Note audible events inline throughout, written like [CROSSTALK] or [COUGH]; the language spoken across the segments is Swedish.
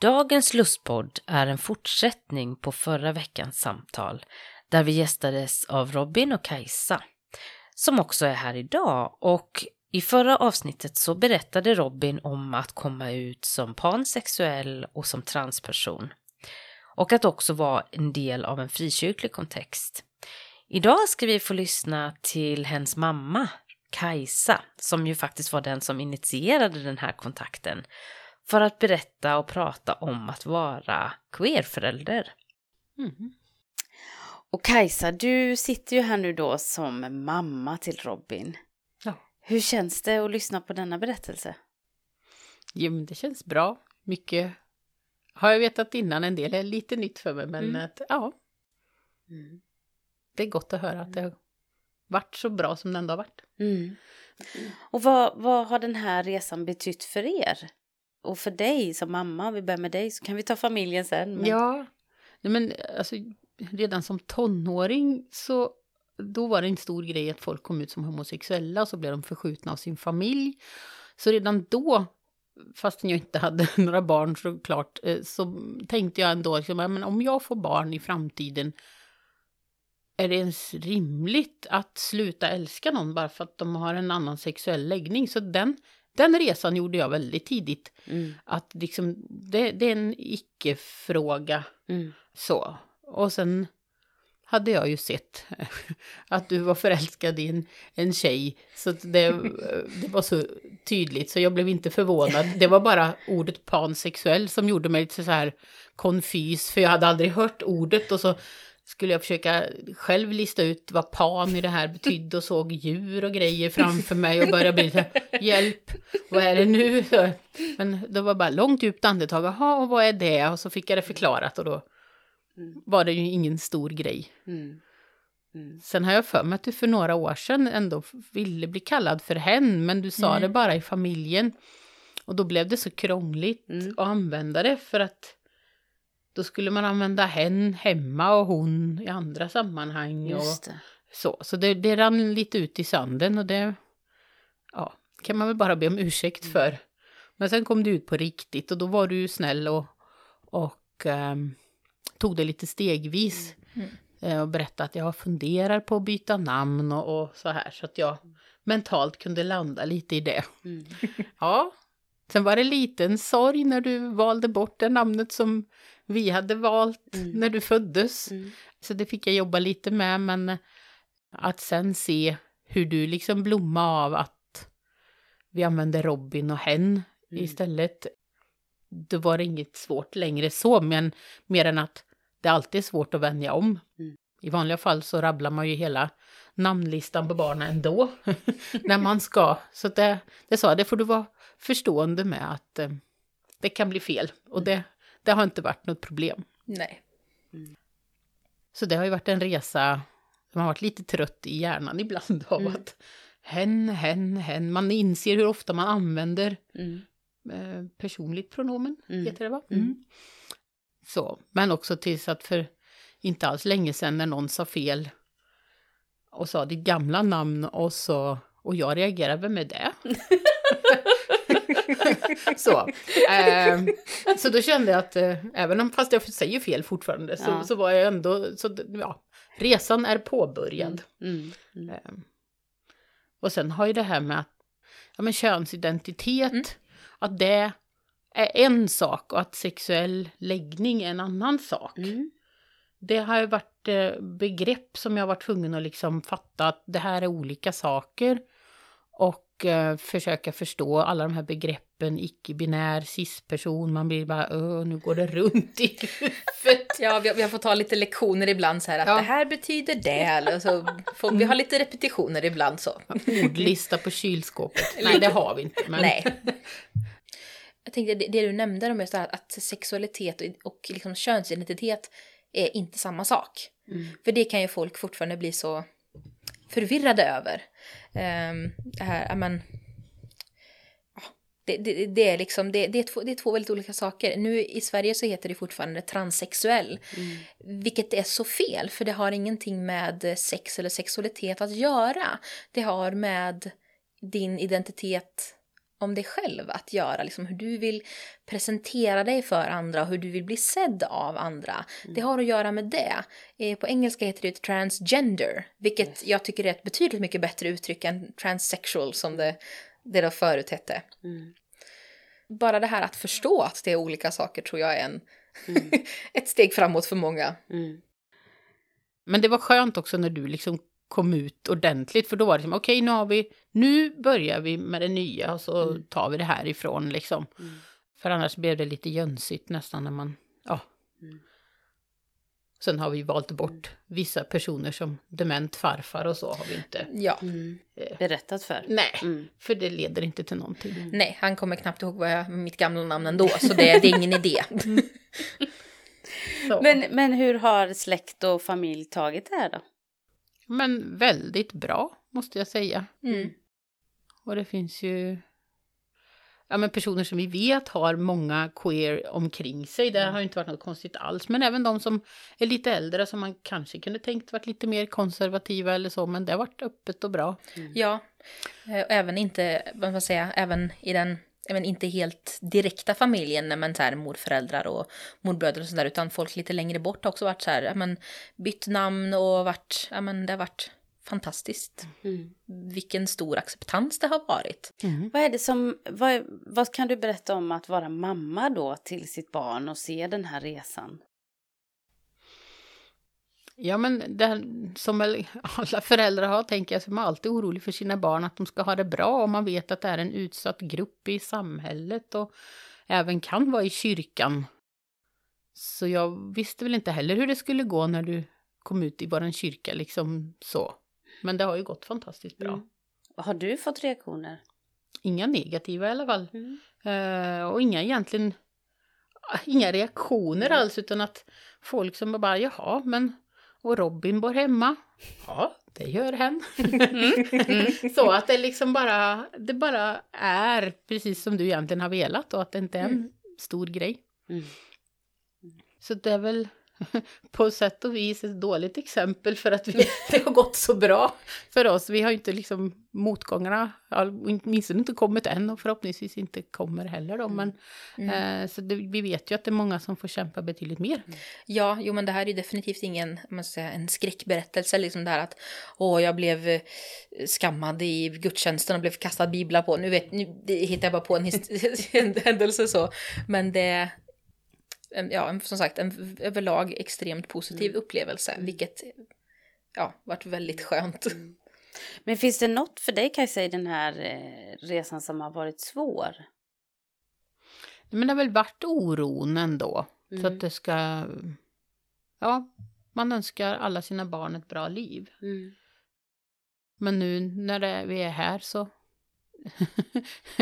Dagens lustpodd är en fortsättning på förra veckans samtal där vi gästades av Robin och Kajsa som också är här idag. Och i förra avsnittet så berättade Robin om att komma ut som pansexuell och som transperson. Och att också vara en del av en frikyrklig kontext. Idag ska vi få lyssna till hennes mamma Kajsa som ju faktiskt var den som initierade den här kontakten för att berätta och prata om att vara queerförälder. Mm. Och Kajsa, du sitter ju här nu då som mamma till Robin. Ja. Hur känns det att lyssna på denna berättelse? Jo, men det känns bra. Mycket har jag vetat innan, en del är lite nytt för mig, men Mm. att, ja. Det är gott att höra att det har varit så bra som det ändå har varit. Mm. Och vad, vad har den här resan betytt för er? Och för dig som mamma, vi börjar med dig, så kan vi ta familjen sen. men- Ja, Nej, men alltså redan som tonåring så då var det en stor grej att folk kom ut som homosexuella och så blev de förskjutna av sin familj. Så redan då, fastän jag inte hade [LAUGHS] några barn såklart, eh, så tänkte jag ändå liksom, ja, men om jag får barn i framtiden är det ens rimligt att sluta älska någon bara för att de har en annan sexuell läggning? Så den, den resan gjorde jag väldigt tidigt. Mm. Att liksom, det, det är en icke-fråga. Mm. Så. Och sen hade jag ju sett [LAUGHS] att du var förälskad i en, en tjej. Så det, [LAUGHS] det var så tydligt så jag blev inte förvånad. Det var bara ordet pansexuell som gjorde mig lite så här konfys. För jag hade aldrig hört ordet och så skulle jag försöka själv lista ut vad pan i det här betydde och såg djur och grejer framför mig och började bli så här, hjälp, vad är det nu? Men det var bara långt djupt andetag, jaha, och vad är det? Och så fick jag det förklarat och då var det ju ingen stor grej. Mm. Mm. Sen har jag för mig att du för några år sedan ändå ville bli kallad för hen, men du sa Mm. det bara i familjen. Och då blev det så krångligt Mm. att använda det för att då skulle man använda hen hemma och hon i andra sammanhang. Och det. så så det, det rann lite ut i sanden och det ja, kan man väl bara be om ursäkt Mm. för. Men sen kom du ut på riktigt och då var du snäll och, och ehm, tog det lite stegvis. Mm. Eh, och berättade att jag funderar på att byta namn och, och så här så att jag mentalt kunde landa lite i det. Mm. [LAUGHS] Ja. Sen var det liten sorg när du valde bort det namnet som vi hade valt Mm. när du föddes. Mm. Så det fick jag jobba lite med, men att sen se hur du liksom blomma av att vi använde Robin och hen Mm. istället. Då var det inget svårt längre så, men mer än att det alltid är svårt att vänja om. Mm. I vanliga fall så rabblar man ju hela namnlistan på barnen ändå, [LAUGHS] när man ska. Så det, det sa det får du vara förstående med att eh, det kan bli fel. Och det, det har inte varit något problem. Nej. Så det har ju varit en resa, man har varit lite trött i hjärnan ibland av Mm. att hen, hen, hen. Man inser hur ofta man använder Mm. eh, personligt pronomen, Mm. heter det va? Mm. Så, men också tills att för inte alls länge sedan när någon sa fel och sa ditt gamla namn och så och jag reagerade vem är det? [LAUGHS] [LAUGHS] så, eh, så då kände jag att eh, även om fast jag säger fel fortfarande så, Ja. så var jag ändå så ja, resan är påbörjad. Mm. Mm. Eh, Och sen har ju det här med att, ja, men könsidentitet, Mm. att det är en sak och att sexuell läggning är en annan sak. Mm. Det har ju varit eh, begrepp som jag varit tvungen att liksom fatta att det här är olika saker. Och eh, försöka förstå alla de här begreppen, icke-binär, cis-person, man blir bara Åh, nu går det runt i [LAUGHS] huvudet. Ja, vi vi har fått ta lite lektioner ibland så här att Ja. det här betyder det. Eller så får vi har lite repetitioner ibland så. Ordlista på kylskåpet. [LAUGHS] Nej, det har vi inte. Men... Nej. [LAUGHS] Jag tänkte det, det du nämnde om just det här att sexualitet och, och liksom könsidentitet är inte samma sak. För det kan ju folk fortfarande bli så förvirrade över. Ehm, det här, ja, men, ja, det, det, det är liksom, det, det, är två, det är två väldigt olika saker. Nu i Sverige så heter det fortfarande transsexuell. Vilket är så fel, för det har ingenting med sex eller sexualitet att göra. Det har med din identitet om dig själv att göra, liksom hur du vill presentera dig för andra och hur du vill bli sedd av andra. Det har att göra med det. Eh, På engelska heter det transgender, vilket jag tycker är ett betydligt mycket bättre uttryck än transsexual som det, det då förut hette. Mm. Bara det här att förstå att det är olika saker tror jag är en, [LAUGHS] ett steg framåt för många. Mm. Men det var skönt också när du liksom kom ut ordentligt, för då var det som okej, nu har vi, nu börjar vi med det nya och så tar vi det härifrån liksom. Mm. För annars blev det lite jönsigt nästan när man, ja. Mm. Sen har vi valt bort vissa personer som dement farfar och så har vi inte. Ja. Mm. Eh. Berättat för. Nej, Mm. för det leder inte till någonting. Nej, han kommer knappt ihåg vad jag, mitt gamla namn ändå, så det, det är ingen idé. [LAUGHS] Men, men hur har släkt och familj tagit det här då? Men väldigt bra, måste jag säga. Mm. Och det finns ju ja, men personer som vi vet har många queer omkring sig. Det har ju inte varit något konstigt alls. Men även de som är lite äldre som man kanske kunde tänkt varit lite mer konservativa eller så. Men det har varit öppet och bra. Ja, eh, och även inte, vad man säga, även i den även inte helt direkta familjen, men så här morföräldrar och morbröder och sådär, utan folk lite längre bort har också varit så här, men, bytt namn och varit, ja men det har varit fantastiskt. Mm. Vilken stor acceptans det har varit. Vad är det som, vad, vad kan du berätta om att vara mamma då till sitt barn och se den här resan? Ja men det som alla föräldrar har tänker jag, så är alltid orolig för sina barn att de ska ha det bra och man vet att det är en utsatt grupp i samhället och även kan vara i kyrkan. Så jag visste väl inte heller hur det skulle gå när du kom ut i våran kyrka liksom så. Men det har ju gått fantastiskt bra. Mm. Har du fått reaktioner? Inga negativa i alla fall. Mm. Eh, och inga egentligen, inga reaktioner alls utan att folk som bara jaha men och Robin bor hemma. Ja, det gör hen. [LAUGHS] Så att det liksom bara, det bara är precis som du egentligen har velat och att det inte är en stor grej. Mm. Så det är väl [LAUGHS] på sätt och vis ett dåligt exempel för att vi, [LAUGHS] det har gått så bra för oss. Vi har ju inte liksom motgångarna, åtminstone inte kommit än och förhoppningsvis inte kommer heller då. Men, eh, så det, vi vet ju att det är många som får kämpa betydligt mer. Ja, jo men det här är ju definitivt ingen, om man ska säga, en skräckberättelse, liksom det här att åh, jag blev eh, skammad i gudstjänsten och blev kastad biblar på. Nu, vet, nu hittar jag bara på en [LAUGHS] händelse så, men det en- ja, en- som sagt, en överlag extremt positiv upplevelse, vilket ja, varit väldigt skönt. Men finns det något för dig Kajsa i den här eh, resan som har varit svår? Men det har väl varit oron ändå. Så Mm. att det ska... Ja, man önskar alla sina barn ett bra liv. Mm. Men nu när det, vi är här så... [LAUGHS]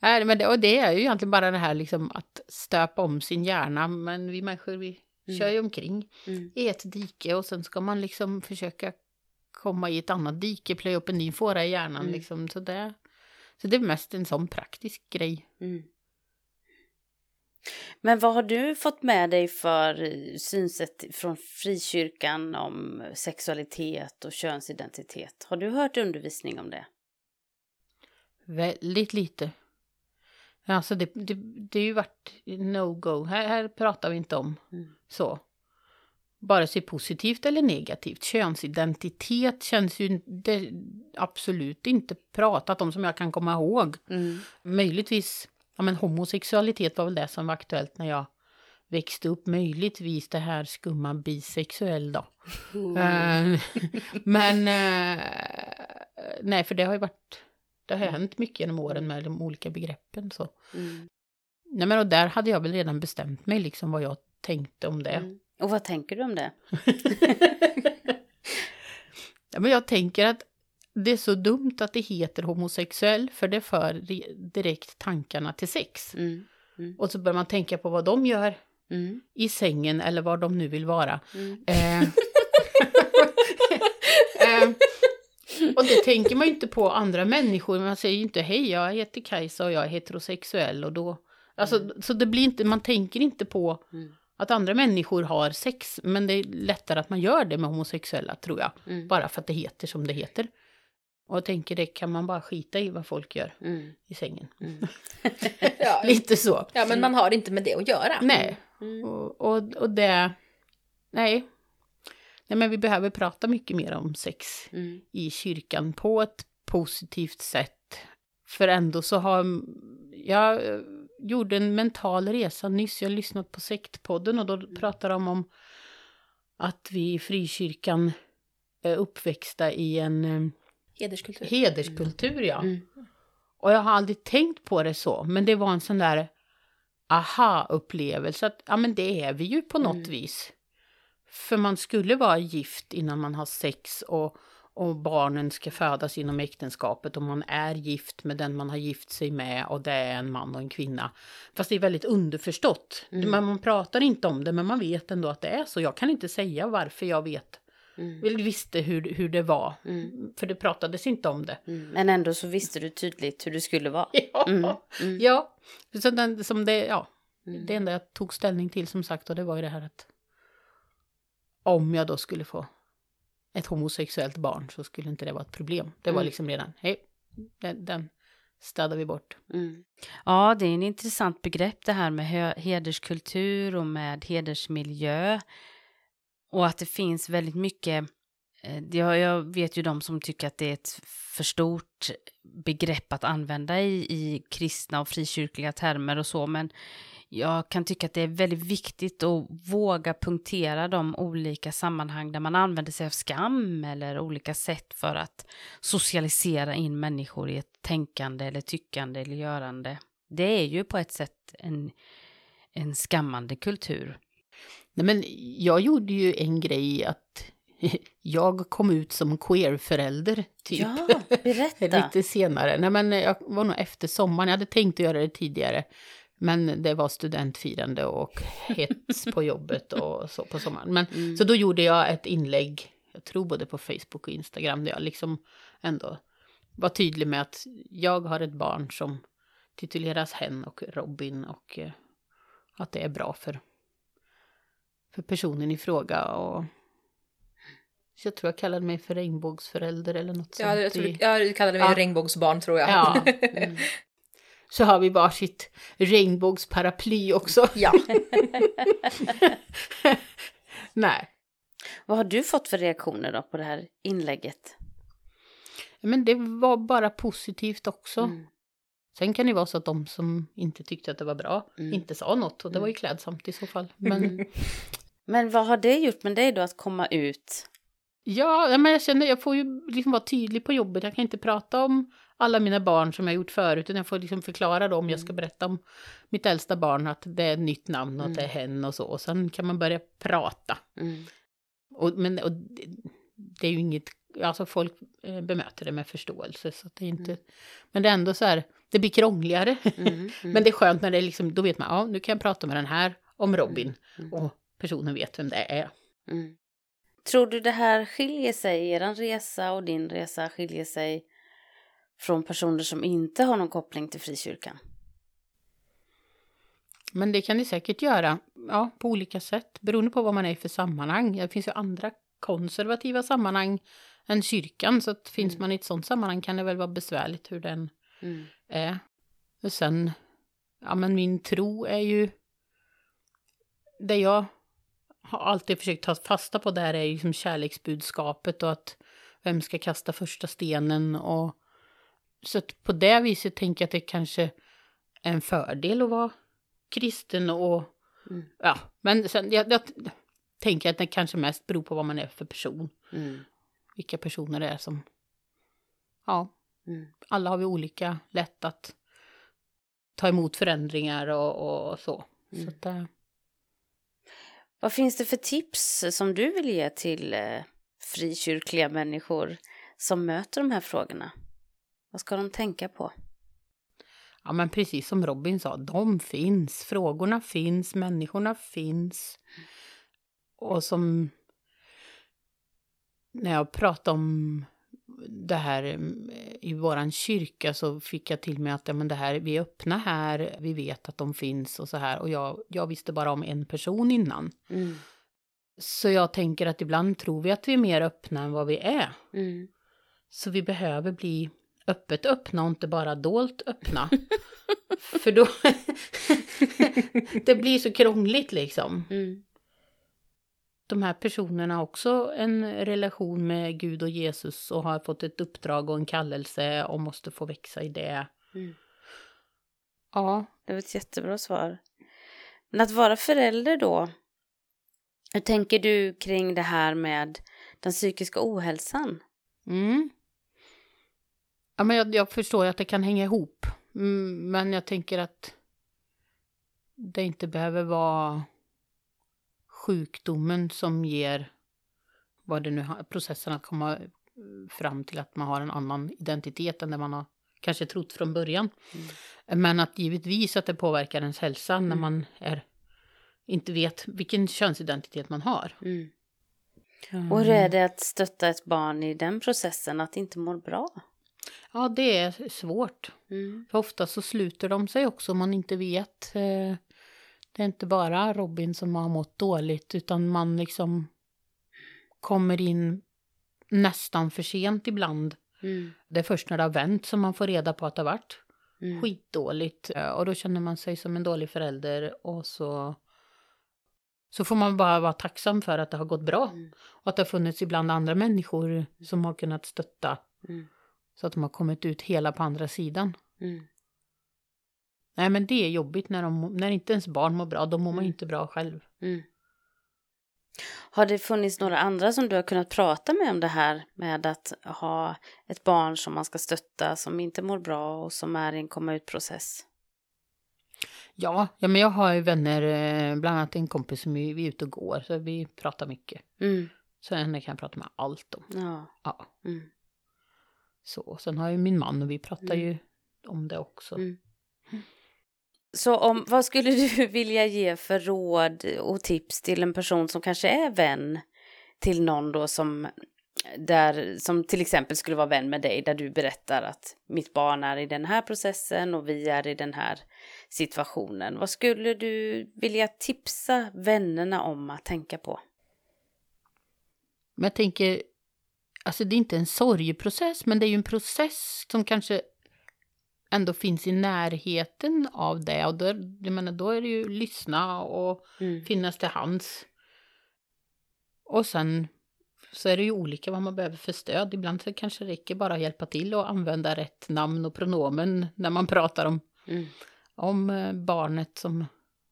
Nej, men det, och det är ju egentligen bara det här liksom att stöpa om sin hjärna. Men vi människor, vi Mm. kör ju omkring Mm. i ett dike och sen ska man liksom försöka komma i ett annat dike, plöja upp en ny fåra i hjärnan Mm. liksom. Så det, så det är mest en sån praktisk grej. Mm. Men vad har du fått med dig för synsätt från frikyrkan om sexualitet och könsidentitet? Har du hört undervisning om det? Väldigt lite. Alltså det, det, det är ju varit no-go. Här, här pratar vi inte om Mm. så. Vare sig positivt eller negativt. Könsidentitet känns ju det, absolut inte pratat om som jag kan komma ihåg. Mm. Möjligtvis, ja men homosexualitet var väl det som var aktuellt när jag växte upp. Möjligtvis det här skumma bisexuell då. Mm. [LAUGHS] [LAUGHS] Men eh, nej, för det har ju varit Det har hänt mycket genom åren med de olika begreppen. Så. Mm. Nej, men och där hade jag väl redan bestämt mig liksom vad jag tänkte om det. Mm. Och vad tänker du om det? [LAUGHS] ja, men jag tänker att det är så dumt att det heter homosexuell för det för re- direkt tankarna till sex. Mm. Och så börjar man tänka på vad de gör Mm. i sängen eller var de nu vill vara. Mm. Eh, och det tänker man ju inte på andra människor. Man säger ju inte hej, jag heter Kajsa och jag är heterosexuell. Och då, alltså, Så det blir inte, man tänker inte på Mm. att andra människor har sex. Men det är lättare att man gör det med homosexuella tror jag. Mm. Bara för att det heter som det heter. Och jag tänker det kan man bara skita i vad folk gör Mm. i sängen. Mm. [LAUGHS] Ja, Lite så. ja, men man har inte med det att göra. Nej, Mm. och, och, och det... Nej. Nej, men vi behöver prata mycket mer om sex Mm. i kyrkan på ett positivt sätt. För ändå så har jag eh, gjorde en mental resa nyss. Jag har lyssnat på sektpodden och då pratar de om att vi i frikyrkan är uppväxta i en eh, Hederskultur. hederskultur. Ja. Mm. Och jag har aldrig tänkt på det så, men det var en sån där aha-upplevelse att ja men det är vi ju på något Mm. vis. För man skulle vara gift innan man har sex och, och barnen ska födas inom äktenskapet och man är gift med den man har gift sig med och det är en man och en kvinna. Fast det är väldigt underförstått. Mm. Man, man pratar inte om det men man vet ändå att det är så. Jag kan inte säga varför jag vet, Mm. visste hur, hur det var. Mm. För det pratades inte om det. Mm. Men ändå så visste du tydligt hur du skulle vara. [LAUGHS] Ja, Mm. Mm. ja. Så den, som det, ja. Mm. det enda jag tog ställning till som sagt och det var ju det här att om jag då skulle få ett homosexuellt barn så skulle inte det vara ett problem. Det var Mm. liksom redan, hej, den, den städar vi bort. Mm. Ja, det är en intressant begrepp det här med hederskultur och med hedersmiljö. Och att det finns väldigt mycket, eh, jag, jag vet ju de som tycker att det är ett för stort begrepp att använda i, i kristna och frikyrkliga termer och så, men jag kan tycka att det är väldigt viktigt att våga punktera de olika sammanhang där man använder sig av skam eller olika sätt för att socialisera in människor i ett tänkande eller tyckande eller görande. Det är ju på ett sätt en, en skammande kultur. Nej men jag gjorde ju en grej att [LAUGHS] jag kom ut som queer-förälder typ. Ja, berätta. [LAUGHS] Lite senare. Nej men jag var nog efter sommaren. Jag hade tänkt att göra det tidigare. Men det var studentfirande och hets på jobbet och så på sommaren. Men, Mm. Så då gjorde jag ett inlägg, jag tror både på Facebook och Instagram, där jag liksom ändå var tydlig med att jag har ett barn som tituleras hen och Robin och eh, att det är bra för, för personen i fråga. Och, så jag tror jag kallade mig för regnbågsförälder eller något Ja, sånt. jag, tror, jag kallade mig Ja. regnbågsbarn tror jag. Ja. [LAUGHS] Mm. Så har vi varsitt regnbågsparaply också. ja. [LAUGHS] Nej, Vad har du fått för reaktioner då på det här inlägget? men det var bara positivt också. Mm. Sen kan det vara så att de som inte tyckte att det var bra Mm. inte sa något och det var ju klädsamt i så fall. [LAUGHS] Men Men vad har det gjort med dig då att komma ut? ja, ja, men jag känner jag får ju liksom vara tydlig på jobbet. Jag kan inte prata om alla mina barn som jag gjort förut jag får liksom förklara då om jag ska berätta om mitt äldsta barn att det är ett nytt namn och att det är hen och så. Och sen kan man börja prata. Mm. Och, men och det, det är ju inget, alltså folk eh, bemöter det med förståelse. Så det är inte, Men det är ändå så här, det blir krångligare. Mm. [LAUGHS] Mm. men det är skönt när det är liksom, då vet man, ja nu kan jag prata med den här om Robin. Mm. Och personen vet vem det är. Mm. Tror du det här skiljer sig, er resa och din resa skiljer sig från personer som inte har någon koppling till frikyrkan? Men det kan det säkert göra, ja på olika sätt. Beroende på vad man är i för sammanhang. Det finns ju andra konservativa sammanhang än kyrkan. Så att finns Mm. man i ett sånt sammanhang kan det väl vara besvärligt hur den Mm. är. Och sen, ja men min tro är ju... Det jag har alltid försökt ta fasta på där är ju liksom kärleksbudskapet och att vem ska kasta första stenen och... Så på det viset tänker jag att det kanske är en fördel att vara kristen och... Mm. Ja, men sen jag, jag tänker att det kanske mest beror på vad man är för person. Mm. Vilka personer det är som... Ja, Mm. Alla har vi olika lätt att ta emot förändringar och, och, och så. Mm. så att, eh, Vad finns det för tips som du vill ge till eh, frikyrkliga människor som möter de här frågorna? Vad ska de tänka på? ja, men precis som Robin sa, de finns. Frågorna finns, människorna finns. Och som när jag pratade om det här mm, i våran kyrka så fick jag till mig att ja, men det här, vi är öppna här, vi vet att de finns och så här. Och jag, jag visste bara om en person innan. Mm. Så jag tänker att ibland tror vi att vi är mer öppna än vad vi är. Mm. Så vi behöver bli öppet öppna och inte bara dolt öppna. [LAUGHS] För då... [LAUGHS] det blir så krångligt liksom. Mm. De här personerna har också en relation med Gud och Jesus och har fått ett uppdrag och en kallelse och måste få växa i det. Mm. Ja, Det var ett jättebra svar. Men att vara förälder då, hur tänker du kring det här med den psykiska ohälsan? Mm. Ja, men jag, jag förstår att det kan hänga ihop. Mm, men jag tänker att det inte behöver vara sjukdomen som ger vad det nu processen att komma eh, fram till att man har en annan identitet än det man har kanske trott från början. Men att givetvis att det påverkar ens hälsa när Mm. man är, inte vet vilken könsidentitet man har. Mm. Och hur är det att stötta ett barn i den processen, att inte må bra? Ja, det är svårt. Mm. För ofta så sluter de sig också om man inte vet. Eh, Det är inte bara Robin som har mått dåligt utan man liksom kommer in nästan för sent ibland. Mm. Det är först när det har vänt som man får reda på att det har varit Mm. skitdåligt. Eh, Och då känner man sig som en dålig förälder och så, så får man bara vara tacksam för att det har gått bra. Mm. Och att det har funnits ibland andra människor som har kunnat stötta Mm. Så att de har kommit ut hela på andra sidan. Mm. Nej men det är jobbigt när, de, när inte ens barn mår bra, då mår man Mm. ju inte bra själv. Mm. Har det funnits några andra som du har kunnat prata med om det här med att ha ett barn som man ska stötta som inte mår bra och som är i en komma ut-process? Ja, ja men jag har ju vänner, eh, bland annat en kompis som vi är ute och går, så vi pratar mycket. Mm. Så henne kan jag prata med allt om. Ja. Ja, Mm. Så. Sen har jag ju min man och vi pratar Mm. ju om det också. Mm. Så om, vad skulle [LAUGHS] du vilja ge för råd och tips till en person som kanske är vän till någon då som, där, som till exempel skulle vara vän med dig där du berättar att mitt barn är i den här processen och vi är i den här situationen. Vad skulle du vilja tipsa vännerna om att tänka på? Men jag tänker, alltså det är inte en sorgeprocess, men det är ju en process som kanske ändå finns i närheten av det. Och då, jag menar, då är det ju lyssna och Mm. finnas till hands. Och sen så är det ju olika vad man behöver för stöd. Ibland så kanske det räcker bara att hjälpa till och använda rätt namn och pronomen när man pratar om, Mm. om eh, barnet som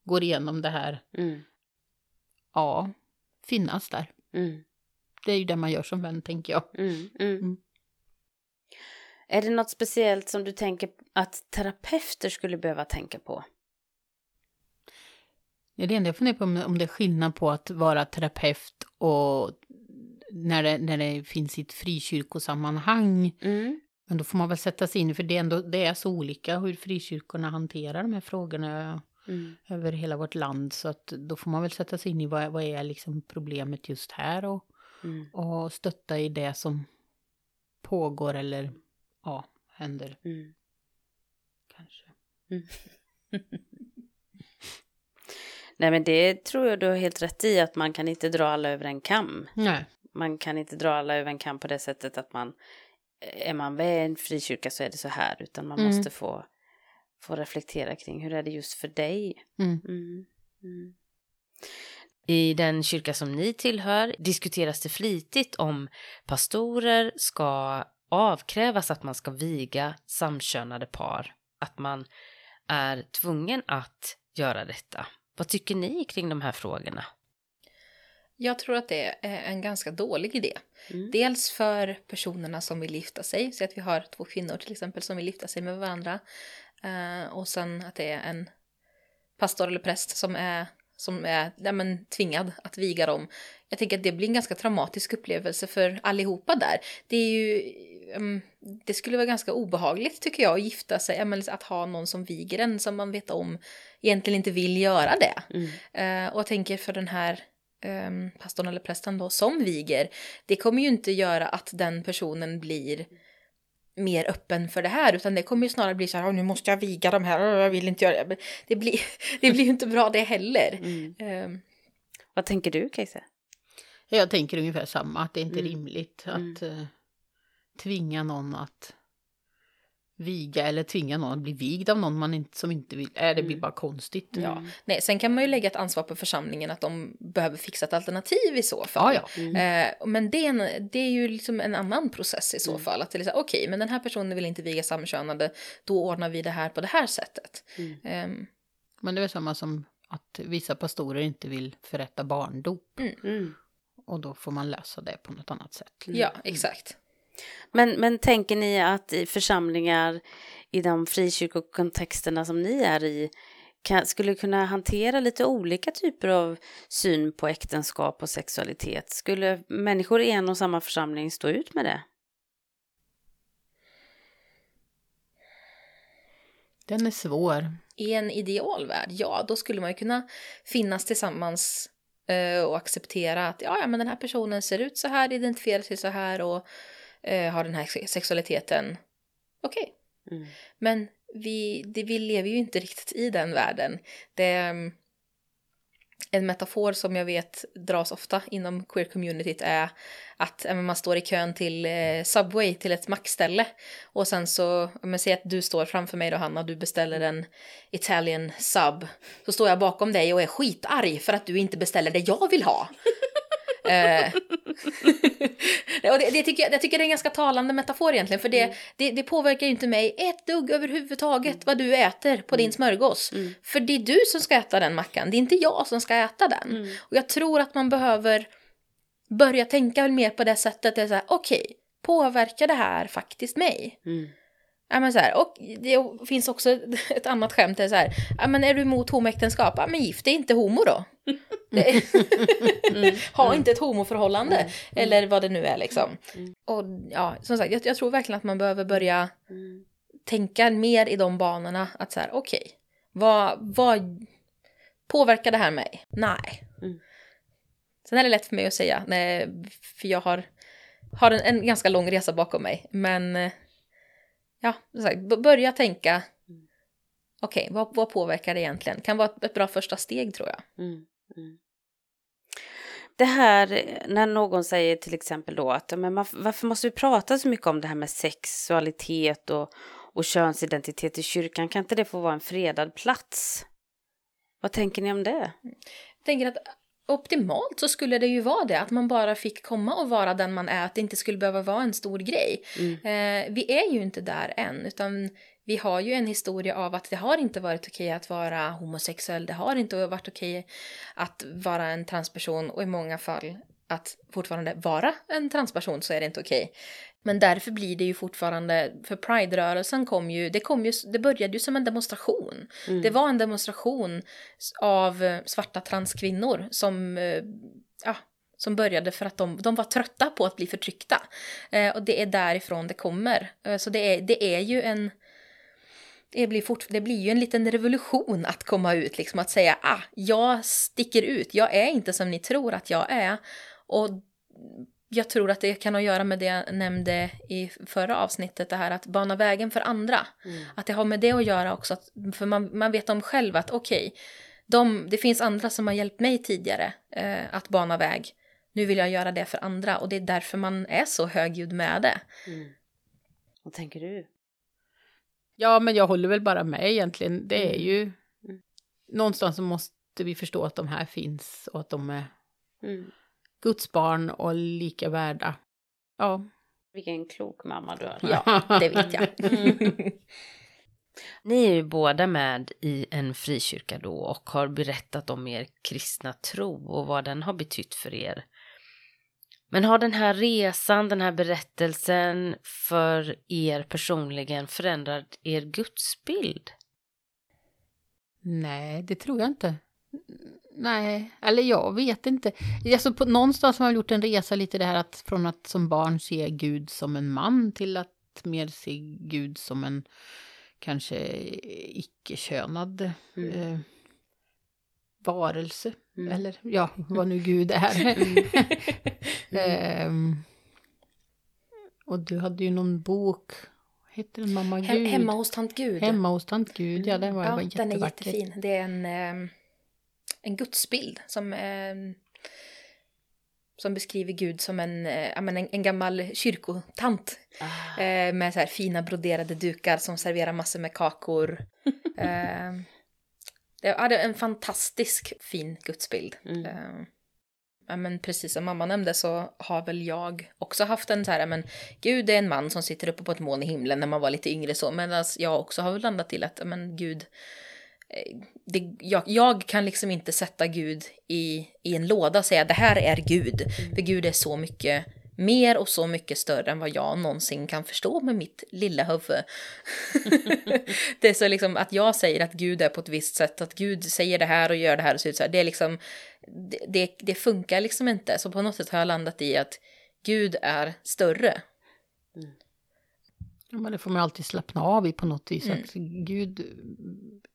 går igenom det här. Mm. Ja, finnas där. Mm. Det är ju det man gör som vän, tänker jag. Mm. Mm. Mm. Är det något speciellt som du tänker att terapeuter skulle behöva tänka på? Ja, det enda jag funderar på om, om det är skillnad på att vara terapeut och när det, när det finns i ett frikyrkosammanhang. Mm. Men då får man väl sätta sig in för det är, ändå, det är så olika hur frikyrkorna hanterar de här frågorna Mm. över hela vårt land. Så att då får man väl sätta sig in i vad, vad är liksom problemet just här och, Mm. och stötta i det som pågår eller ja, händer Mm. kanske. [LAUGHS] Nej men det tror jag du har helt rätt i att man kan inte dra alla över en kam. Nej. Man kan inte dra alla över en kam på det sättet att man är man med i en frikyrka så är det så här utan man Mm. måste få, få reflektera kring hur är det just för dig. I den kyrka som ni tillhör diskuteras det flitigt om pastorer ska avkrävas att man ska viga samkönade par. Att man är tvungen att göra detta. Vad tycker ni kring de här frågorna? Jag tror att det är en ganska dålig idé. Mm. Dels för personerna som vill gifta sig, så att vi har två kvinnor till exempel som vill gifta sig med varandra. Eh, och sen att det är en pastor eller präst som är, som är ja, men, tvingad att viga dem. Jag tänker att det blir en ganska traumatisk upplevelse för allihopa där. Det är ju, um, det skulle vara ganska obehagligt tycker jag att gifta sig, men, att ha någon som viger en som man vet om egentligen inte vill göra det. Mm. Eh, och jag tänker för den här um, pastorn eller prästen då som viger, det kommer ju inte göra att den personen blir mer öppen för det här utan det kommer ju snarare bli så här, "Åh, nu måste jag viga de här, jag vill inte göra det. Det blir, [LAUGHS] det blir ju inte bra det heller. Mm. Ehm, Vad tänker du Kajsa? Jag tänker ungefär samma, att det inte är Mm. rimligt Mm. att eh, tvinga någon att viga eller tvinga någon att bli vigd av någon man inte, som inte vill. Äh, det blir Mm. bara konstigt. Ja. Nej, sen kan man ju lägga ett ansvar på församlingen att de behöver fixa ett alternativ i så fall. Ja, ja. Mm. Eh, men det är, en, det är ju liksom en annan process i så Mm. fall. Att det är så här, okej, men den här personen vill inte viga samkönade, då ordnar vi det här på det här sättet. Mm. Ehm, Men det är samma som att vissa pastorer inte vill förrätta barndop. Mm. Och då får man lösa det på något annat sätt. Ja, exakt. Men, men tänker ni att i församlingar i de frikyrkokontexterna som ni är i kan, skulle kunna hantera lite olika typer av syn på äktenskap och sexualitet? Skulle människor i en och samma församling stå ut med det? Den är svår. I en idealvärld, ja, då skulle man ju kunna finnas tillsammans eh, och acceptera att ja, ja, men den här personen ser ut så här, identifierar sig så här och eh, har den här se- sexualiteten. Okej, Mm. men vi, det, vi lever ju inte riktigt i den världen. Det är mm, en metafor som jag vet dras ofta inom queer-communityt är att man står i kön till eh, Subway, till ett mackställe. Och sen så, om jag säger att du står framför mig då Hanna, du beställer en Italian sub. Så står jag bakom dig och är skitarg för att du inte beställer det jag vill ha. Eh, [LAUGHS] och det, det, tycker jag, jag tycker det är en ganska talande metafor egentligen, för det, det, det påverkar ju inte mig ett dugg överhuvudtaget vad du äter på din smörgås. Mm. För det är du som ska äta den mackan, det är inte jag som ska äta den. Mm. Och jag tror att man behöver börja tänka mer på det sättet, det okej, påverkar det här faktiskt mig? Mm. Ja, men så här, och det finns också [LAUGHS] ett annat skämt, det är så här, ja, men är du emot homoäktenskap? Ja, men gift är inte homo då. Det är- [LAUGHS] ha inte ett homoförhållande, eller vad det nu är liksom. Mm. Och ja, som sagt, jag, jag tror verkligen att man behöver börja Mm. tänka mer i de banorna, att så här, okej, vad, vad påverkar det här mig? Nej. Mm. Sen är det lätt för mig att säga, nej, för jag har, har en, en ganska lång resa bakom mig, men eh, ja, b- börja tänka, Mm. okej, vad, vad påverkar det egentligen? Kan vara ett, bra första steg tror jag. Mm, mm. Det här när någon säger till exempel då att men varför måste vi prata så mycket om det här med sexualitet och, och könsidentitet i kyrkan? Kan inte det få vara en fredad plats? Vad tänker ni om det? Jag tänker att optimalt så skulle det ju vara det, att man bara fick komma och vara den man är, att det inte skulle behöva vara en stor grej. Mm. Eh, vi är ju inte där än, utan vi har ju en historia av att det har inte varit okej att vara homosexuell, det har inte varit okej att vara en transperson och i många fall att fortfarande vara en transperson så är det inte okej. Men därför blir det ju fortfarande, för Pride-rörelsen kom ju, det, kom ju, det började ju som en demonstration. Mm. Det var en demonstration av eh, svarta transkvinnor som, eh, ja, som började för att de, de var trötta på att bli förtryckta. Eh, och det är därifrån det kommer. Eh, så det är, det är ju en... Det blir, fort, det blir ju en liten revolution att komma ut, liksom att säga ah, jag sticker ut, jag är inte som ni tror att jag är. Och jag tror att det kan ha att göra med det jag nämnde i förra avsnittet, det här att bana vägen för andra. Mm. Att det har med det att göra också, att, för man, man vet om själv att okej, de, det finns andra som har hjälpt mig tidigare eh, att bana väg. Nu vill jag göra det för andra och det är därför man är så högljudd med det. Mm. Vad tänker du? Ja, men jag håller väl bara med egentligen. Det är Mm. ju... Mm. Någonstans så måste vi förstå att de här finns och att de är Mm. Guds barn och lika värda. Ja. Vilken klok mamma du är. Ja, [LAUGHS] det vet jag. [LAUGHS] Ni är ju båda med i en frikyrka då och har berättat om er kristna tro och vad den har betytt för er. Men har den här resan, den här berättelsen för er personligen förändrat er gudsbild? Nej, det tror jag inte. Nej, eller jag vet inte. Alltså på, någonstans har jag gjort en resa lite det här att från att som barn se Gud som en man till att mer se Gud som en kanske icke-könad mm. eh, varelse. Mm. Eller ja, vad nu Gud är. [LAUGHS] [LAUGHS] eh, och du hade ju någon bok, heter den Mamma Gud? Hemma hos tant Gud. Hemma hos tant Gud, ja den var, ja, var jättevacker. Den är jättefin. Det är en, eh, en gudsbild som eh, som beskriver Gud som en, äh, en, en gammal kyrkotant. Ah. Äh, med så här fina broderade dukar som serverar massor med kakor. [LAUGHS] äh, det är en fantastisk fin gudsbild. Mm. ja, men precis som mamma nämnde så har väl jag också haft en så här, men Gud är en man som sitter uppe på ett moln i himlen när man var lite yngre så. Medan jag också har väl landat till att, men Gud Eh, Eh, det, jag, jag, kan liksom inte sätta Gud i, i en låda och säga det här är Gud. Mm. För Gud är så mycket mer och så mycket större än vad jag någonsin kan förstå med mitt lilla huvud. [LAUGHS] det är så liksom att jag säger att Gud är på ett visst sätt, att Gud säger det här och gör det här och så ut så här. Det är liksom, det, det, det funkar liksom inte. Så på något sätt har jag landat i att Gud är större. Mm. Ja, men det får man alltid slappna av i på något vis. Mm. Att Gud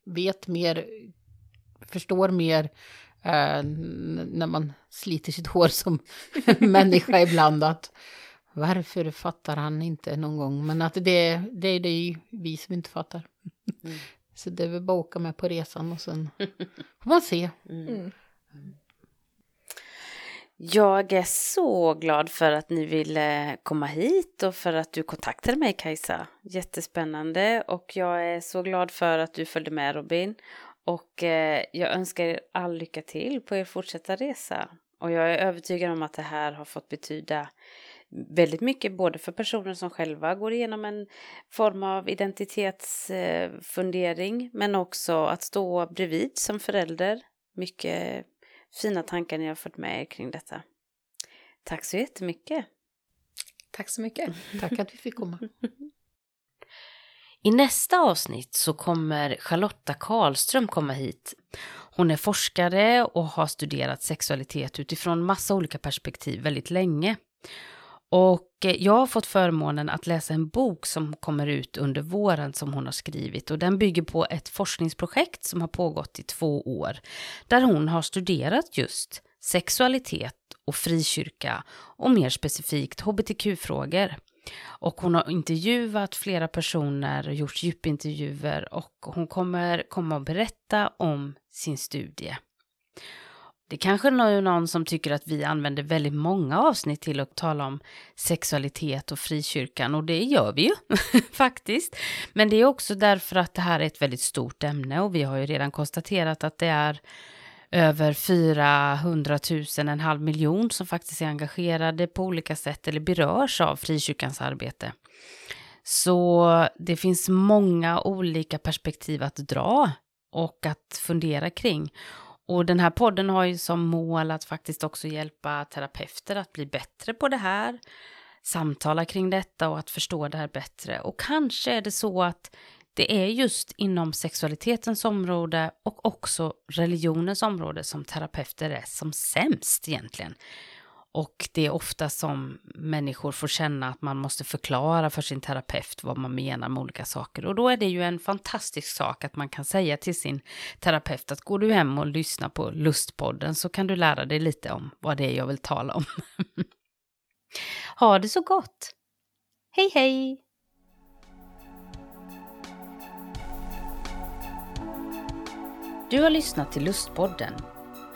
vet mer, förstår mer eh, när man sliter sitt hår som [LAUGHS] människa ibland. Att varför fattar han inte någon gång? Men att det, det är det vi som inte fattar. Mm. Så det är väl bara att åka med på resan och sen får man se. Mm. Jag är så glad för att ni ville eh, komma hit och för att du kontaktade mig Kajsa. Jättespännande och jag är så glad för att du följde med Robin. Och eh, jag önskar er all lycka till på er fortsatta resa. Och jag är övertygad om att det här har fått betyda väldigt mycket både för personer som själva går igenom en form av identitetsfundering eh, men också att stå bredvid som förälder. Mycket fina tankar ni har fått med er kring detta. Tack så jättemycket. Tack så mycket. [LAUGHS] Tack att vi fick komma. I nästa avsnitt så kommer Charlotta Karlström komma hit. Hon är forskare och har studerat sexualitet utifrån massa olika perspektiv väldigt länge. Och eh, jag har fått förmånen att läsa en bok som kommer ut under våren som hon har skrivit och den bygger på ett forskningsprojekt som har pågått i två år där hon har studerat just sexualitet och frikyrka och mer specifikt hbtq-frågor. Och hon har intervjuat flera personer, och gjort djupintervjuer och hon kommer komma och berätta om sin studie. Det kanske är någon som tycker att vi använder väldigt många avsnitt till att tala om sexualitet och frikyrkan och det gör vi ju [LAUGHS] faktiskt. Men det är också därför att det här är ett väldigt stort ämne och vi har ju redan konstaterat att det är över 400 000, en halv miljon som faktiskt är engagerade på olika sätt eller berörs av frikyrkans arbete. Så det finns många olika perspektiv att dra och att fundera kring. Och den här podden har ju som mål att faktiskt också hjälpa terapeuter att bli bättre på det här, samtala kring detta och att förstå det här bättre. Och kanske är det så att det är just inom sexualitetens område och också religionens område som terapeuter är som sämst egentligen. Och det är ofta som människor får känna att man måste förklara för sin terapeut vad man menar med olika saker. Och då är det ju en fantastisk sak att man kan säga till sin terapeut att går du hem och lyssnar på Lustpodden så kan du lära dig lite om vad det är jag vill tala om. [LAUGHS] ha det så gott! Hej hej! Du har lyssnat till Lustpodden